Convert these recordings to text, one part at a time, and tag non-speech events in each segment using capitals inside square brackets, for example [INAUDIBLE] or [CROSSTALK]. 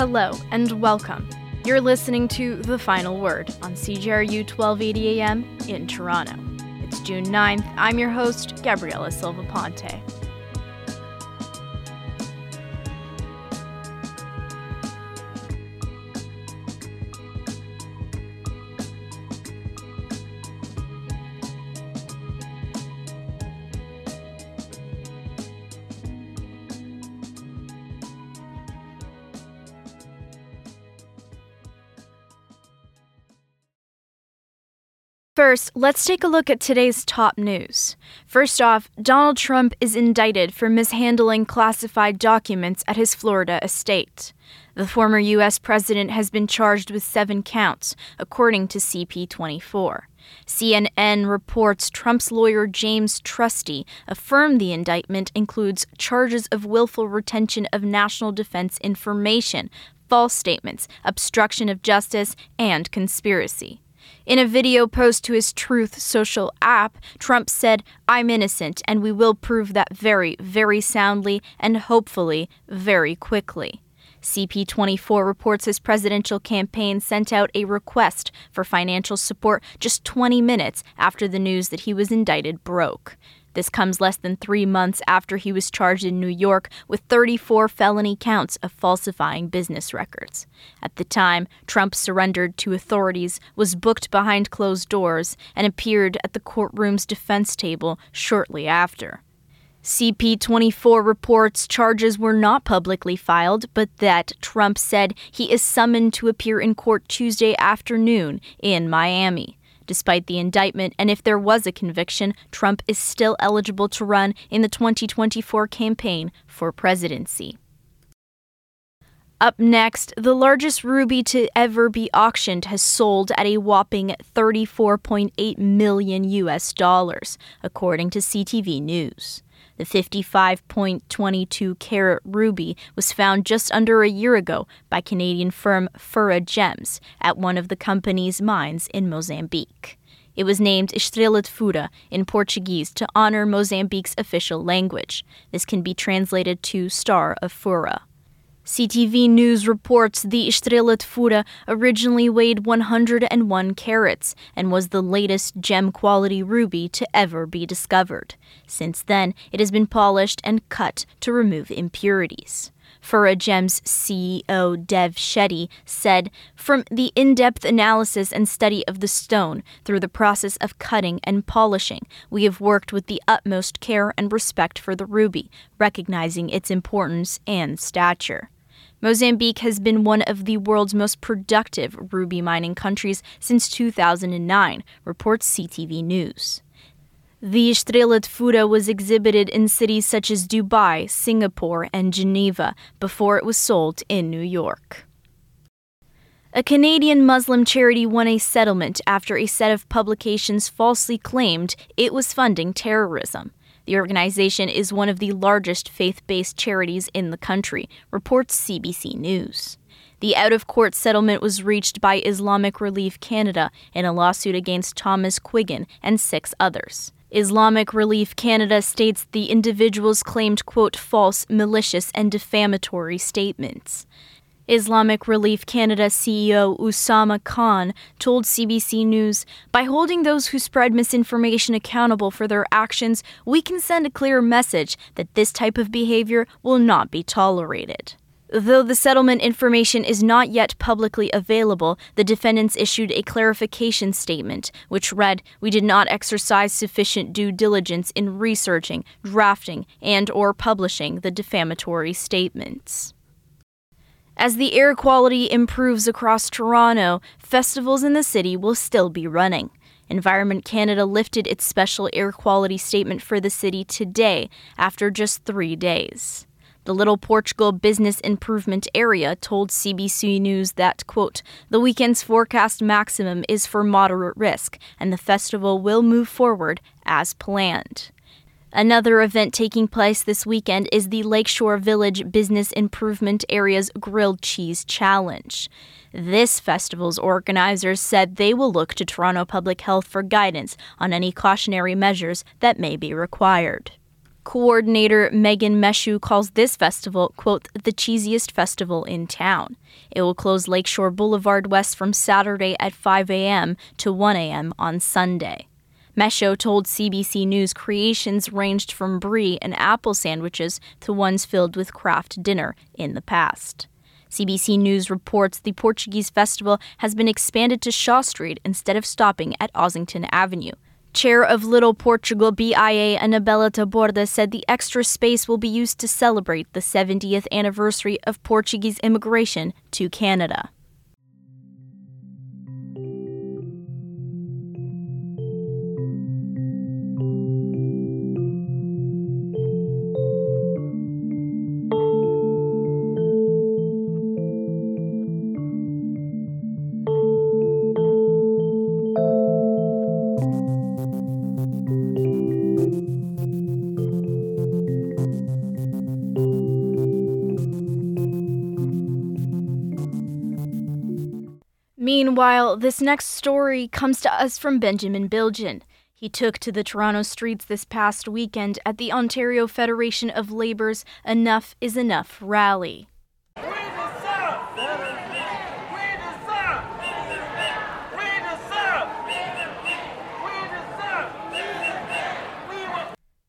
Hello and welcome. You're listening to The Final Word on CJRU 1280 AM in Toronto. It's June 9th. I'm your host, Gabriela Silva Ponte. First, let's take a look at today's top news. First off, Donald Trump is indicted for mishandling classified documents at his Florida estate. The former U.S. president has been charged with seven counts, according to CP24. CNN reports Trump's lawyer James Trusty affirmed the indictment includes charges of willful retention of national defense information, false statements, obstruction of justice, and conspiracy. In a video post to his Truth social app, Trump said, I'm innocent, and we will prove that very, very soundly and hopefully very quickly. CP24 reports his presidential campaign sent out a request for financial support just 20 minutes after the news that he was indicted broke. This comes less than three months after he was charged in New York with 34 felony counts of falsifying business records. At the time, Trump surrendered to authorities, was booked behind closed doors, and appeared at the courtroom's defense table shortly after. CP24 reports charges were not publicly filed, but that Trump said he is summoned to appear in court Tuesday afternoon in Miami. Despite the indictment, and if there was a conviction, Trump is still eligible to run in the 2024 campaign for presidency. Up next, the largest ruby to ever be auctioned has sold at a whopping 34.8 million US dollars, according to CTV News. The 55.22 carat ruby was found just under a year ago by Canadian firm Fura Gems at one of the company's mines in Mozambique. It was named Estrela de Fura in Portuguese to honor Mozambique's official language. This can be translated to Star of Fura. CTV News reports the Estrela de Fura originally weighed 101 carats and was the latest gem quality ruby to ever be discovered. Since then, it has been polished and cut to remove impurities. Fura Gems CEO Dev Shetty said, From the in depth analysis and study of the stone through the process of cutting and polishing, we have worked with the utmost care and respect for the ruby, recognizing its importance and stature. Mozambique has been one of the world's most productive ruby mining countries since 2009, reports CTV News. The Estrela de Fura was exhibited in cities such as Dubai, Singapore, and Geneva before it was sold in New York. A Canadian Muslim charity won a settlement after a set of publications falsely claimed it was funding terrorism. The organization is one of the largest faith based charities in the country, reports CBC News. The out of court settlement was reached by Islamic Relief Canada in a lawsuit against Thomas Quiggin and six others. Islamic Relief Canada states the individuals claimed, quote, false, malicious, and defamatory statements. Islamic Relief Canada CEO Usama Khan told CBC News By holding those who spread misinformation accountable for their actions, we can send a clear message that this type of behavior will not be tolerated. Though the settlement information is not yet publicly available, the defendants issued a clarification statement, which read, "We did not exercise sufficient due diligence in researching, drafting, and or publishing the defamatory statements." As the air quality improves across Toronto, festivals in the city will still be running. Environment Canada lifted its special air quality statement for the city today after just three days. The Little Portugal Business Improvement Area told CBC News that, quote, the weekend's forecast maximum is for moderate risk, and the festival will move forward as planned. Another event taking place this weekend is the Lakeshore Village Business Improvement Area's Grilled Cheese Challenge. This festival's organizers said they will look to Toronto Public Health for guidance on any cautionary measures that may be required. Coordinator Megan Meshu calls this festival, quote, the cheesiest festival in town. It will close Lakeshore Boulevard West from Saturday at 5 a.m. to 1 a.m. on Sunday. Mesho told CBC News creations ranged from brie and apple sandwiches to ones filled with Kraft Dinner in the past. CBC News reports the Portuguese festival has been expanded to Shaw Street instead of stopping at Ossington Avenue. Chair of Little Portugal BIA Anabela Taborda said the extra space will be used to celebrate the 70th anniversary of Portuguese immigration to Canada. Meanwhile, this next story comes to us from Benjamin Bilgin. He took to the Toronto streets this past weekend at the Ontario Federation of Labour's Enough is Enough rally.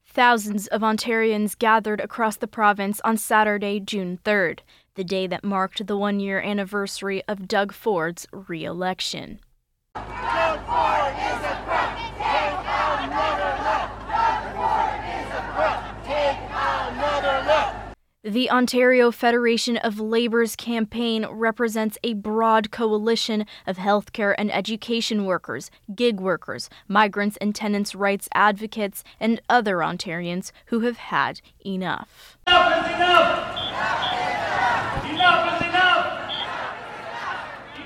Thousands of Ontarians gathered across the province on Saturday, June 3rd the day that marked the one year anniversary of Doug Ford's re election. The Ontario Federation of Labour's campaign represents a broad coalition of healthcare and education workers, gig workers, migrants and tenants' rights advocates, and other Ontarians who have had enough. Enough is enough! Enough is enough!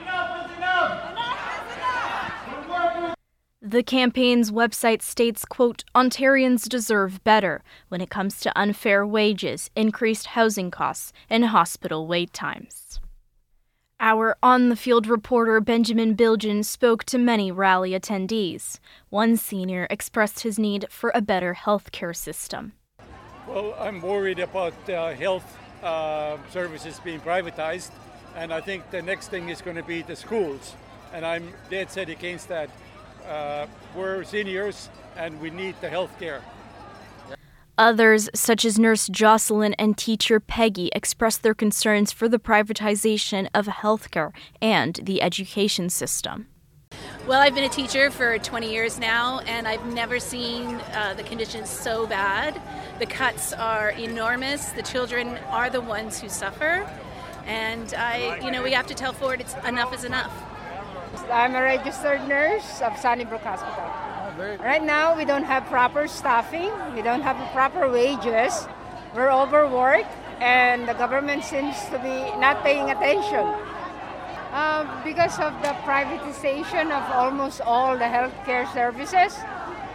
Enough is enough! The campaign's website states, quote, Ontarians deserve better when it comes to unfair wages, increased housing costs, and hospital wait times. Our on the field reporter Benjamin Bilgin spoke to many rally attendees. One senior expressed his need for a better health care system. Well, I'm worried about uh, health uh, services being privatized. And I think the next thing is going to be the schools. And I'm dead set against that. Uh, we're seniors and we need the health care. Others, such as Nurse Jocelyn and teacher Peggy, expressed their concerns for the privatization of healthcare and the education system. Well, I've been a teacher for 20 years now, and I've never seen uh, the conditions so bad. The cuts are enormous. The children are the ones who suffer, and I, you know, we have to tell Ford it's enough is enough. I'm a registered nurse of Sunnybrook Hospital. Right now, we don't have proper staffing. We don't have proper wages. We're overworked, and the government seems to be not paying attention. Uh, because of the privatization of almost all the healthcare services,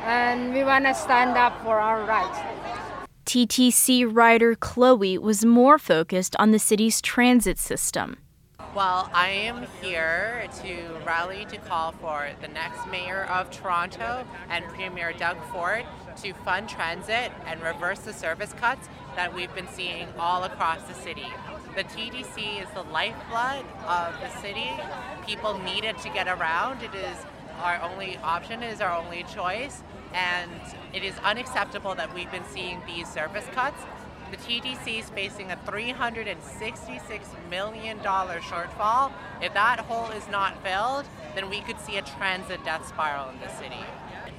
and we want to stand up for our rights. TTC rider Chloe was more focused on the city's transit system. Well, I am here to rally to call for the next mayor of Toronto and Premier Doug Ford to fund transit and reverse the service cuts that we've been seeing all across the city. The TTC is the lifeblood of the city. People need it to get around. It is our only option, it is our only choice, and it is unacceptable that we've been seeing these service cuts. The TTC is facing a $366 million shortfall. If that hole is not filled, then we could see a transit death spiral in the city.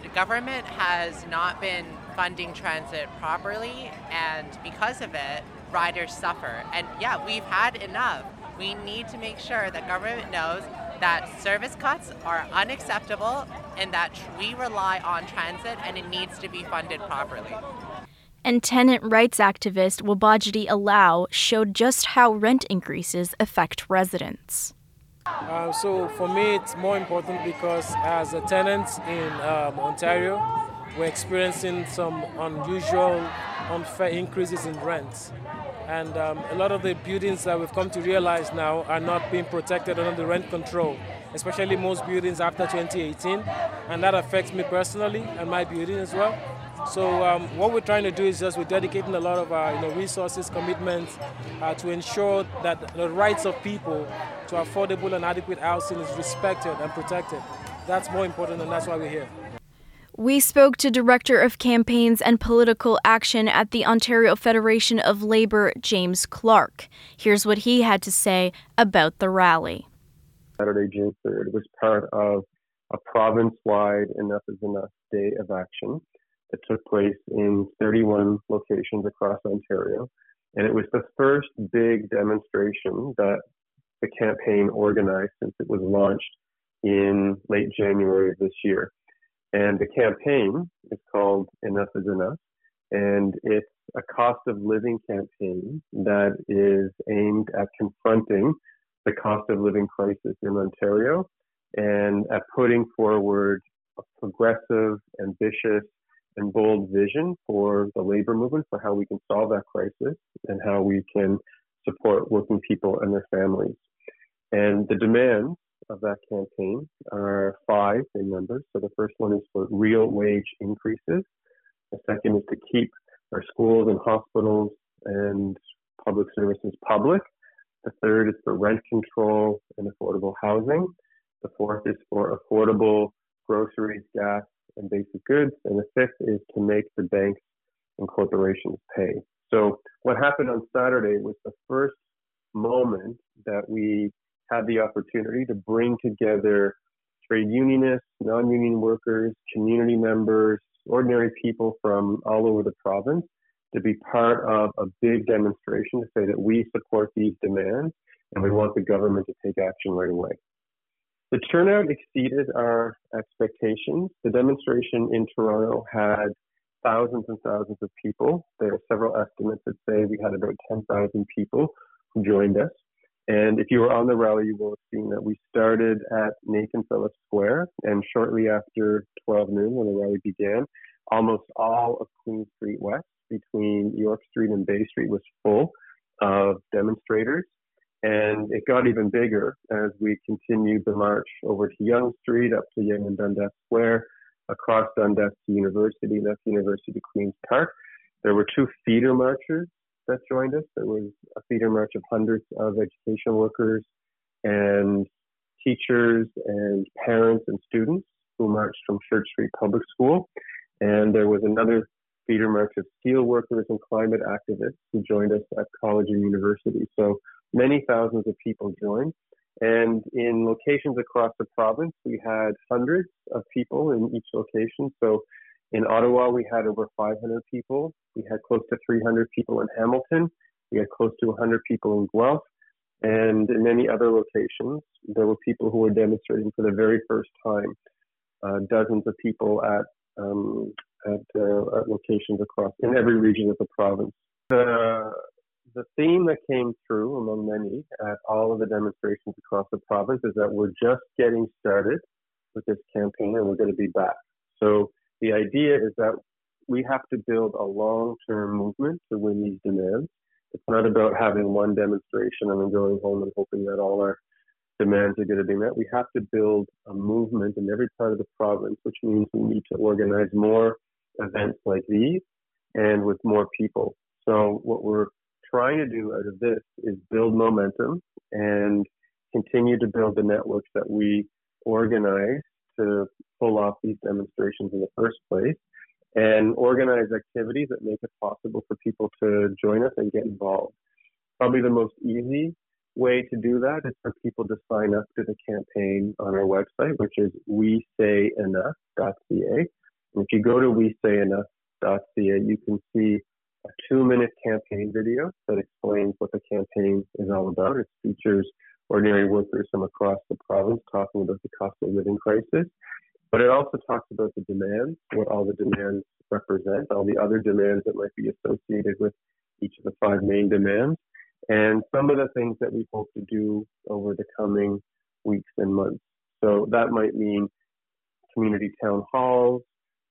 The government has not been funding transit properly, and because of it, riders suffer. And yeah, we've had enough. We need to make sure that government knows that service cuts are unacceptable and that we rely on transit and it needs to be funded properly. And tenant rights activist Wabajdi Allow showed just how rent increases affect residents. Uh, so for me, it's more important because as a tenant in um, Ontario, we're experiencing some unusual, unfair increases in rents. And um, a lot of the buildings that we've come to realize now are not being protected under the rent control, especially most buildings after 2018. And that affects me personally and my building as well. So um, what we're trying to do is just we're dedicating a lot of our you know, resources, commitments uh, to ensure that the rights of people to affordable and adequate housing is respected and protected. That's more important, and that's why we're here. We spoke to Director of Campaigns and Political Action at the Ontario Federation of Labour, James Clark. Here's what he had to say about the rally. Saturday, June 3rd was part of a province wide Enough is Enough Day of Action that took place in 31 locations across Ontario. And it was the first big demonstration that the campaign organized since it was launched in late January of this year. And the campaign is called Enough is Enough. And it's a cost of living campaign that is aimed at confronting the cost of living crisis in Ontario and at putting forward a progressive, ambitious, and bold vision for the labor movement for how we can solve that crisis and how we can support working people and their families. And the demands of that campaign are five in numbers. So the first one is for real wage increases. The second is to keep our schools and hospitals and public services public. The third is for rent control and affordable housing. The fourth is for affordable groceries, gas, and basic goods. And the fifth is to make the banks and corporations pay. So what happened on Saturday was the first moment that we had the opportunity to bring together trade unionists, non-union workers, community members, ordinary people from all over the province to be part of a big demonstration to say that we support these demands and we want the government to take action right away. The turnout exceeded our expectations. The demonstration in Toronto had thousands and thousands of people. There are several estimates that say we had about 10,000 people who joined us. And if you were on the rally, you will have seen that we started at Nathan Phillips Square, and shortly after 12 noon, when the rally began, almost all of Queen Street West, between York Street and Bay Street, was full of demonstrators. And it got even bigger as we continued the march over to Yonge Street, up to Yonge and Dundas Square, across Dundas to University, and that's University to Queen's Park. There were two feeder marchers that joined us. There was a feeder march of hundreds of education workers and teachers and parents and students who marched from Church Street Public School. And there was another feeder march of steel workers and climate activists who joined us at college and university. So many thousands of people joined. And in locations across the province, we had hundreds of people in each location. So in Ottawa, we had over 500 people. We had close to 300 people in Hamilton. We had close to 100 people in Guelph. And in many other locations, there were people who were demonstrating for the very first time. Uh, dozens of people at um, at, uh, at, locations across in every region of the province. The the theme that came through among many at all of the demonstrations across the province is that we're just getting started with this campaign and we're going to be back. So the idea is that we have to build a long-term movement to win these demands. It's not about having one demonstration and then going home and hoping that all our demands are going to be met. We have to build a movement in every part of the province, which means we need to organize more events like these and with more people. So what we're trying to do out of this is build momentum and continue to build the networks that we organize to pull off these demonstrations in the first place and organize activities that make it possible for people to join us and get involved. Probably the most easy way to do that is for people to sign up to the campaign on our website, which is we say enough.ca. And if you go to we say enough.ca, you can see a two minute campaign video that explains what the campaign is all about. It features ordinary workers from across the province talking about the cost of living crisis. But it also talks about the demands, what all the demands represent, all the other demands that might be associated with each of the five main demands, and some of the things that we hope to do over the coming weeks and months. So that might mean community town halls,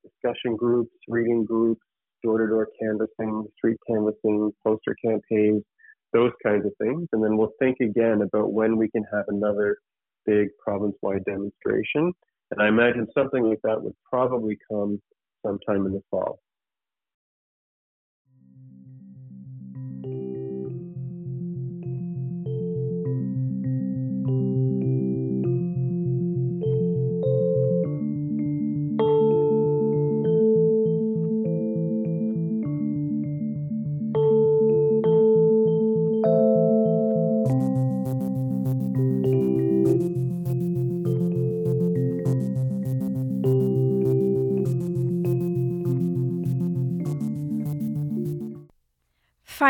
discussion groups, reading groups, door to door canvassing, street canvassing, poster campaigns, those kinds of things. And then we'll think again about when we can have another big province wide demonstration. And I imagine something like that would probably come sometime in the fall.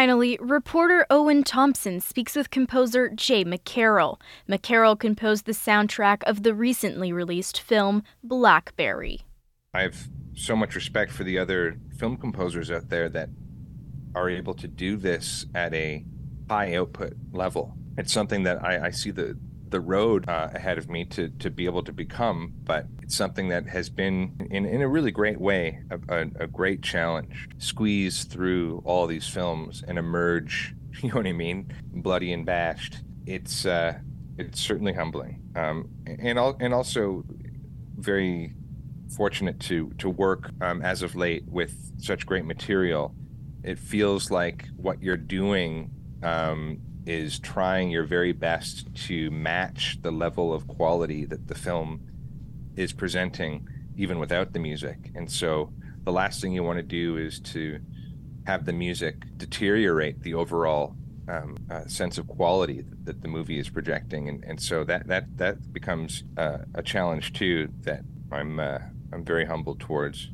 Finally, reporter Owen Thompson speaks with composer Jay McCarrol. McCarrol composed the soundtrack of the recently released film Blackberry. I have so much respect for the other film composers out there that are able to do this at a high output level. It's something that I, I see the the road uh, ahead of me to to be able to become, but it's something that has been in, in a really great way a, a, a great challenge. Squeeze through all these films and emerge, [LAUGHS] you know what I mean, bloody and bashed. It's uh, it's certainly humbling, um, and al- and also very fortunate to to work um, as of late with such great material. It feels like what you're doing um, is trying your very best to match the level of quality that the film is presenting, even without the music. And so, the last thing you want to do is to have the music deteriorate the overall um, uh, sense of quality that, that, the movie is projecting, and, and so that that that becomes uh, a challenge too that I'm uh, I'm very humbled towards.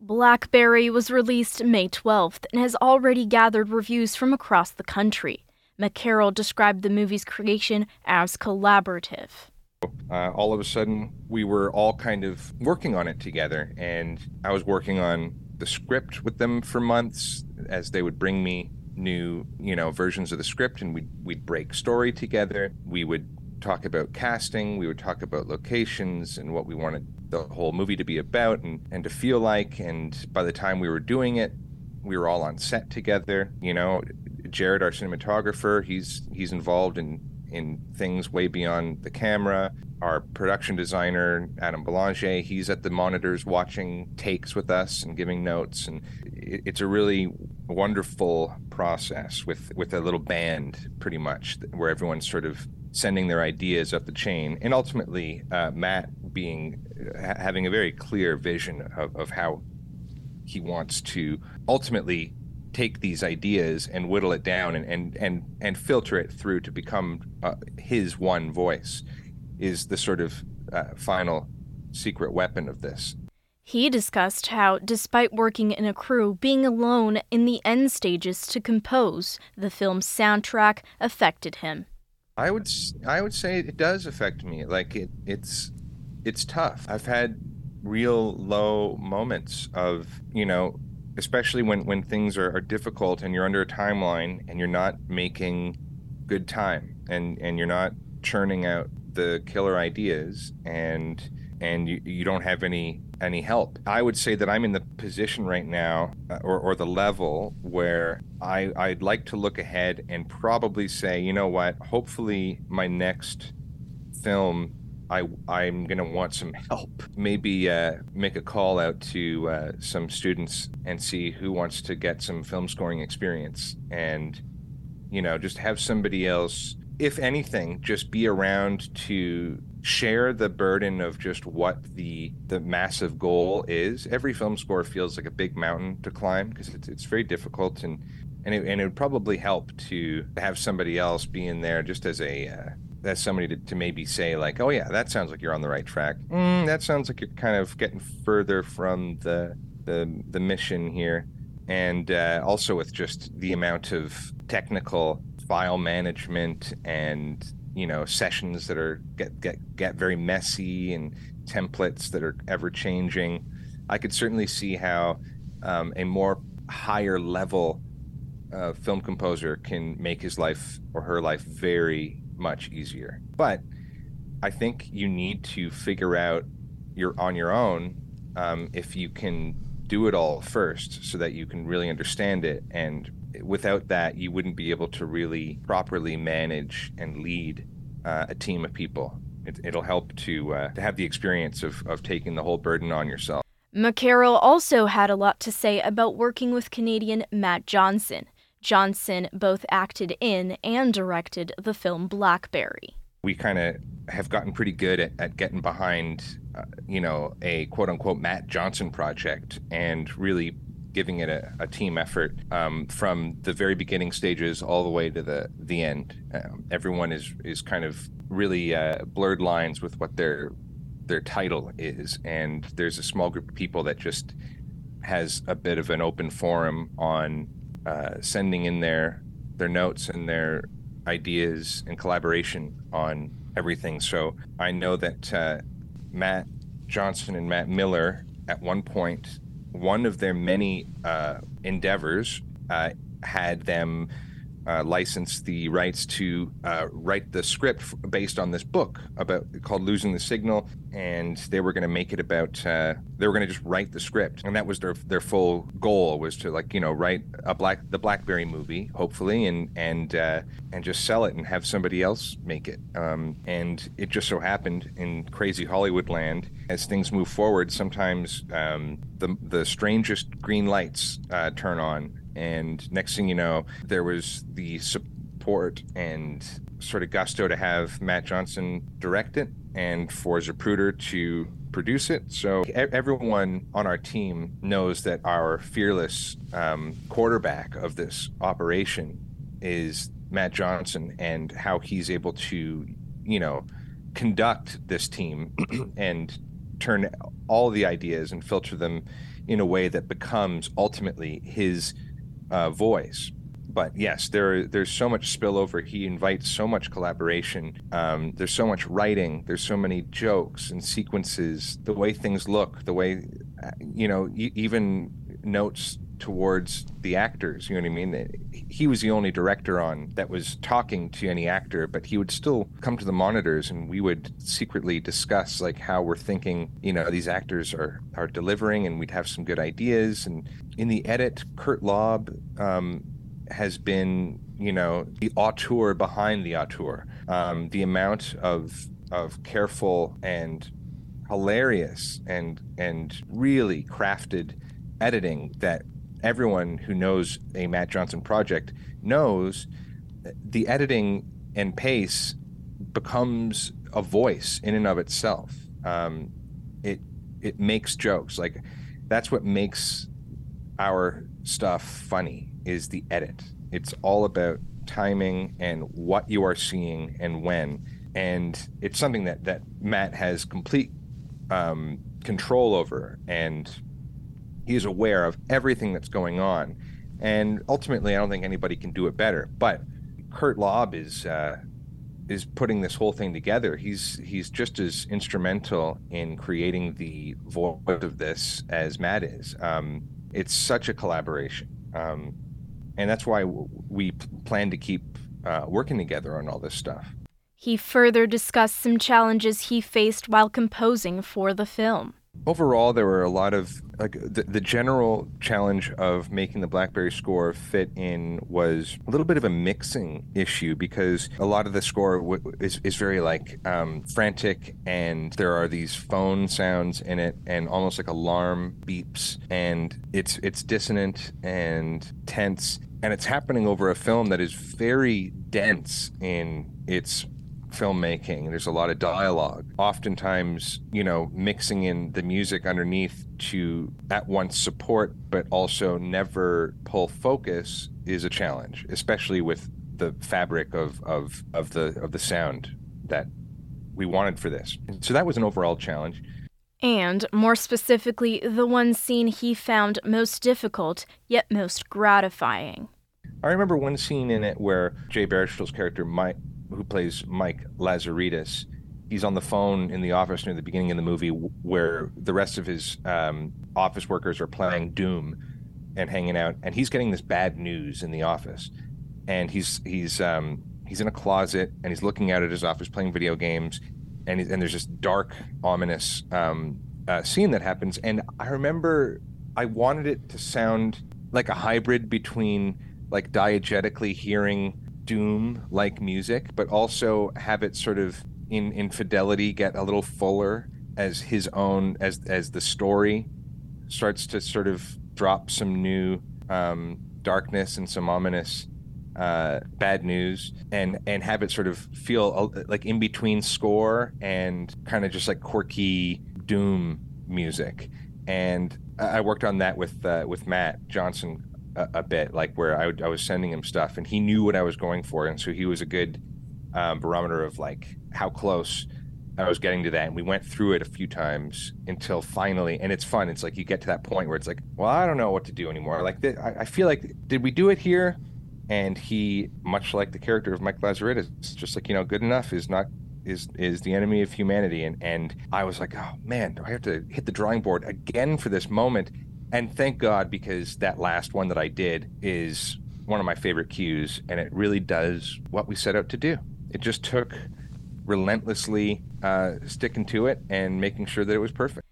Blackberry was released May 12th and has already gathered reviews from across the country. McCarrol described the movie's creation as collaborative. Uh, all of a sudden, we were all kind of working on it together, and I was working on the script with them for months as they would bring me new, you know, versions of the script, and we'd we'd break story together. We would talk about casting, we would talk about locations and what we wanted the whole movie to be about and, and to feel like. And by the time we were doing it, we were all on set together. You know, Jared, our cinematographer, he's he's involved in in things way beyond the camera. Our production designer, Adam Belanger, he's at the monitors watching takes with us and giving notes. And it's a really wonderful process with, with a little band, pretty much, where everyone's sort of sending their ideas up the chain. And ultimately, uh, Matt being having a very clear vision of, of how he wants to ultimately take these ideas and whittle it down and and and, and filter it through to become uh, his one voice is the sort of uh, final secret weapon of this. He discussed how, despite working in a crew, being alone in the end stages to compose the film's soundtrack affected him. I would I would say it does affect me. Like it it's it's tough. I've had real low moments of you know especially when when things are, are difficult and you're under a timeline and you're not making good time and and you're not churning out the killer ideas and and you, you don't have any any help. I would say that I'm in the position right now, uh, or, or the level where I, I'd like to look ahead and probably say, you know what, hopefully my next film I I'm gonna want some [LAUGHS] help. Maybe uh, make a call out to uh, some students and see who wants to get some film scoring experience, and you know just have somebody else, if anything, just be around to share the burden of just what the the massive goal is. Every film score feels like a big mountain to climb because it's it's very difficult and. And it, and it would probably help to have somebody else be in there just as a uh, as somebody to, to maybe say like, oh yeah, that sounds like you're on the right track. Mm, that sounds like you're kind of getting further from the the, the mission here, and uh, also with just the amount of technical file management and you know sessions that are get get get very messy and templates that are ever changing. I could certainly see how um, a more higher level uh, film composer can make his life or her life very much easier. But I think you need to figure out your on your own um, if you can do it all first, so that you can really understand it. And without that, you wouldn't be able to really properly manage and lead uh, a team of people. It, will help to uh, to have the experience of of taking the whole burden on yourself. McCarrol also had a lot to say about working with Canadian Matt Johnson. Johnson both acted in and directed the film Blackberry. We kind of have gotten pretty good at, at getting behind, uh, you know, a quote unquote Matt Johnson project and really giving it a, a team effort um, from the very beginning stages all the way to the the end. Um, everyone is is kind of really uh, blurred lines with what their their title is, and there's a small group of people that just has a bit of an open forum on uh, sending in their their notes and their ideas and collaboration on everything. So I know that uh, Matt Johnson and Matt Miller, at one point, one of their many uh, endeavors uh, had them uh, the rights to uh, write the script based on this book about called "Losing the Signal," and they were going to make it about. Uh, they were going to just write the script, and that was their their full goal was to like you know write a black the BlackBerry movie, hopefully, and and uh, and just sell it and have somebody else make it. Um, and it just so happened in crazy Hollywood land, as things move forward, sometimes um, the the strangest green lights uh, turn on and next thing you know, there was the support and sort of gusto to have Matt Johnson direct it and for Zapruder to produce it. So everyone on our team knows that our fearless um, quarterback of this operation is Matt Johnson and how he's able to, you know, conduct this team [CLEARS THROAT] and turn all the ideas and filter them in a way that becomes ultimately his uh, voice. But yes, there there's so much spillover. He invites so much collaboration. Um, there's so much writing. There's so many jokes and sequences. The way things look, the way, you know, even notes towards the actors. You know what I mean? He was the only director on that was talking to any actor, but he would still come to the monitors and we would secretly discuss like how we're thinking, you know, these actors are are delivering and we'd have some good ideas. And in the edit, Curt Lobb um, has been, you know, the auteur behind the auteur. Um, the amount of of careful and hilarious and and really crafted editing that everyone who knows a Matt Johnson project knows the editing and pace becomes a voice in and of itself. Um, it it makes jokes like that's what makes our stuff funny is the edit. It's all about timing and what you are seeing and when, and it's something that that Matt has complete um, control over and he is aware of everything that's going on, and ultimately, I don't think anybody can do it better. But Curt Lobb is uh, is putting this whole thing together. He's he's just as instrumental in creating the voice of this as Matt is. Um, it's such a collaboration, um, and that's why we plan to keep uh, working together on all this stuff. He further discussed some challenges he faced while composing for the film overall there were a lot of like the, the general challenge of making the blackberry score fit in was a little bit of a mixing issue because a lot of the score w- is, is very like um, frantic and there are these phone sounds in it and almost like alarm beeps and it's it's dissonant and tense and it's happening over a film that is very dense in its filmmaking. There's a lot of dialogue. Oftentimes, you know, mixing in the music underneath to at once support but also never pull focus is a challenge, especially with the fabric of of of the of the sound that we wanted for this. So that was an overall challenge. And more specifically, the one scene he found most difficult yet most gratifying. I remember one scene in it where Jay Baruchel's character Mike who plays Mike Lazaridis, he's on the phone in the office near the beginning of the movie where the rest of his um, office workers are playing Doom and hanging out, and he's getting this bad news in the office, and he's he's um, he's in a closet and he's looking out at his office playing video games, and and there's this dark, ominous um, uh, scene that happens, and I remember I wanted it to sound like a hybrid between like diegetically hearing doom like music, but also have it sort of in in fidelity get a little fuller as his own as as the story starts to sort of drop some new um, darkness and some ominous uh, bad news and and have it sort of feel like in between score and kind of just like quirky doom music and I worked on that with uh, with Matt Johnson a, a bit, like where I, I was sending him stuff, and he knew what I was going for, and so he was a good um, barometer of like how close I was getting to that, and we went through it a few times until finally, and it's fun. It's like you get to that point where it's like, well, I don't know what to do anymore. Like, I feel like, did we do it here? And he, much like the character of Mike Lazaridis, just like you know, good enough is not is is the enemy of humanity. And and I was like, oh man, do I have to hit the drawing board again for this moment? And thank God because that last one that I did is one of my favorite cues, and it really does what we set out to do. It just took relentlessly uh, sticking to it and making sure that it was perfect.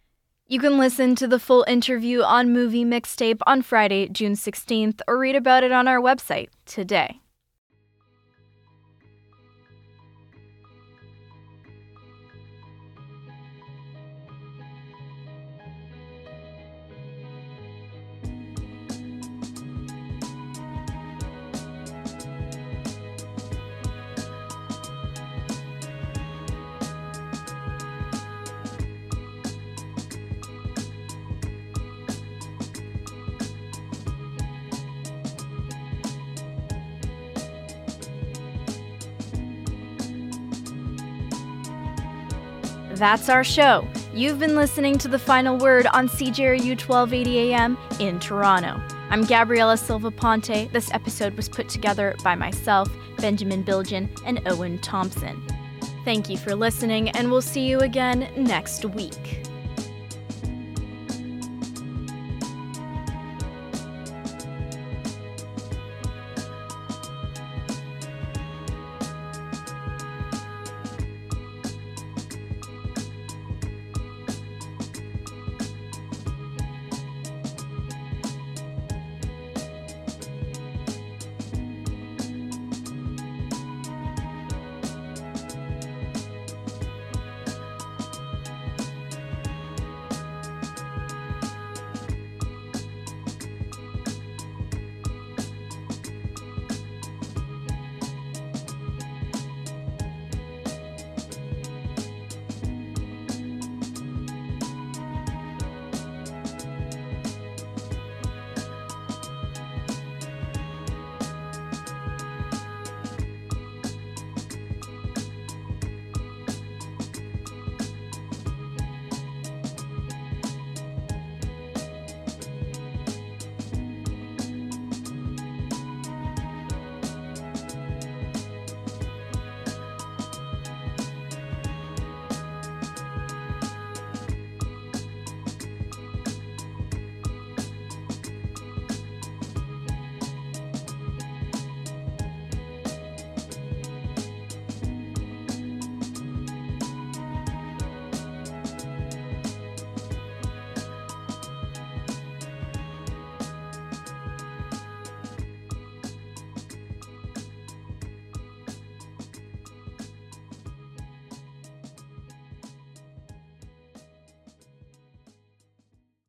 You can listen to the full interview on Movie Mixtape on Friday, June 16th, or read about it on our website today. That's our show. You've been listening to The Final Word on CJRU 1280 AM in Toronto. I'm Gabriela Silva Ponte. This episode was put together by myself, Benjamin Bilgen, and Owen Thompson. Thank you for listening, and we'll see you again next week.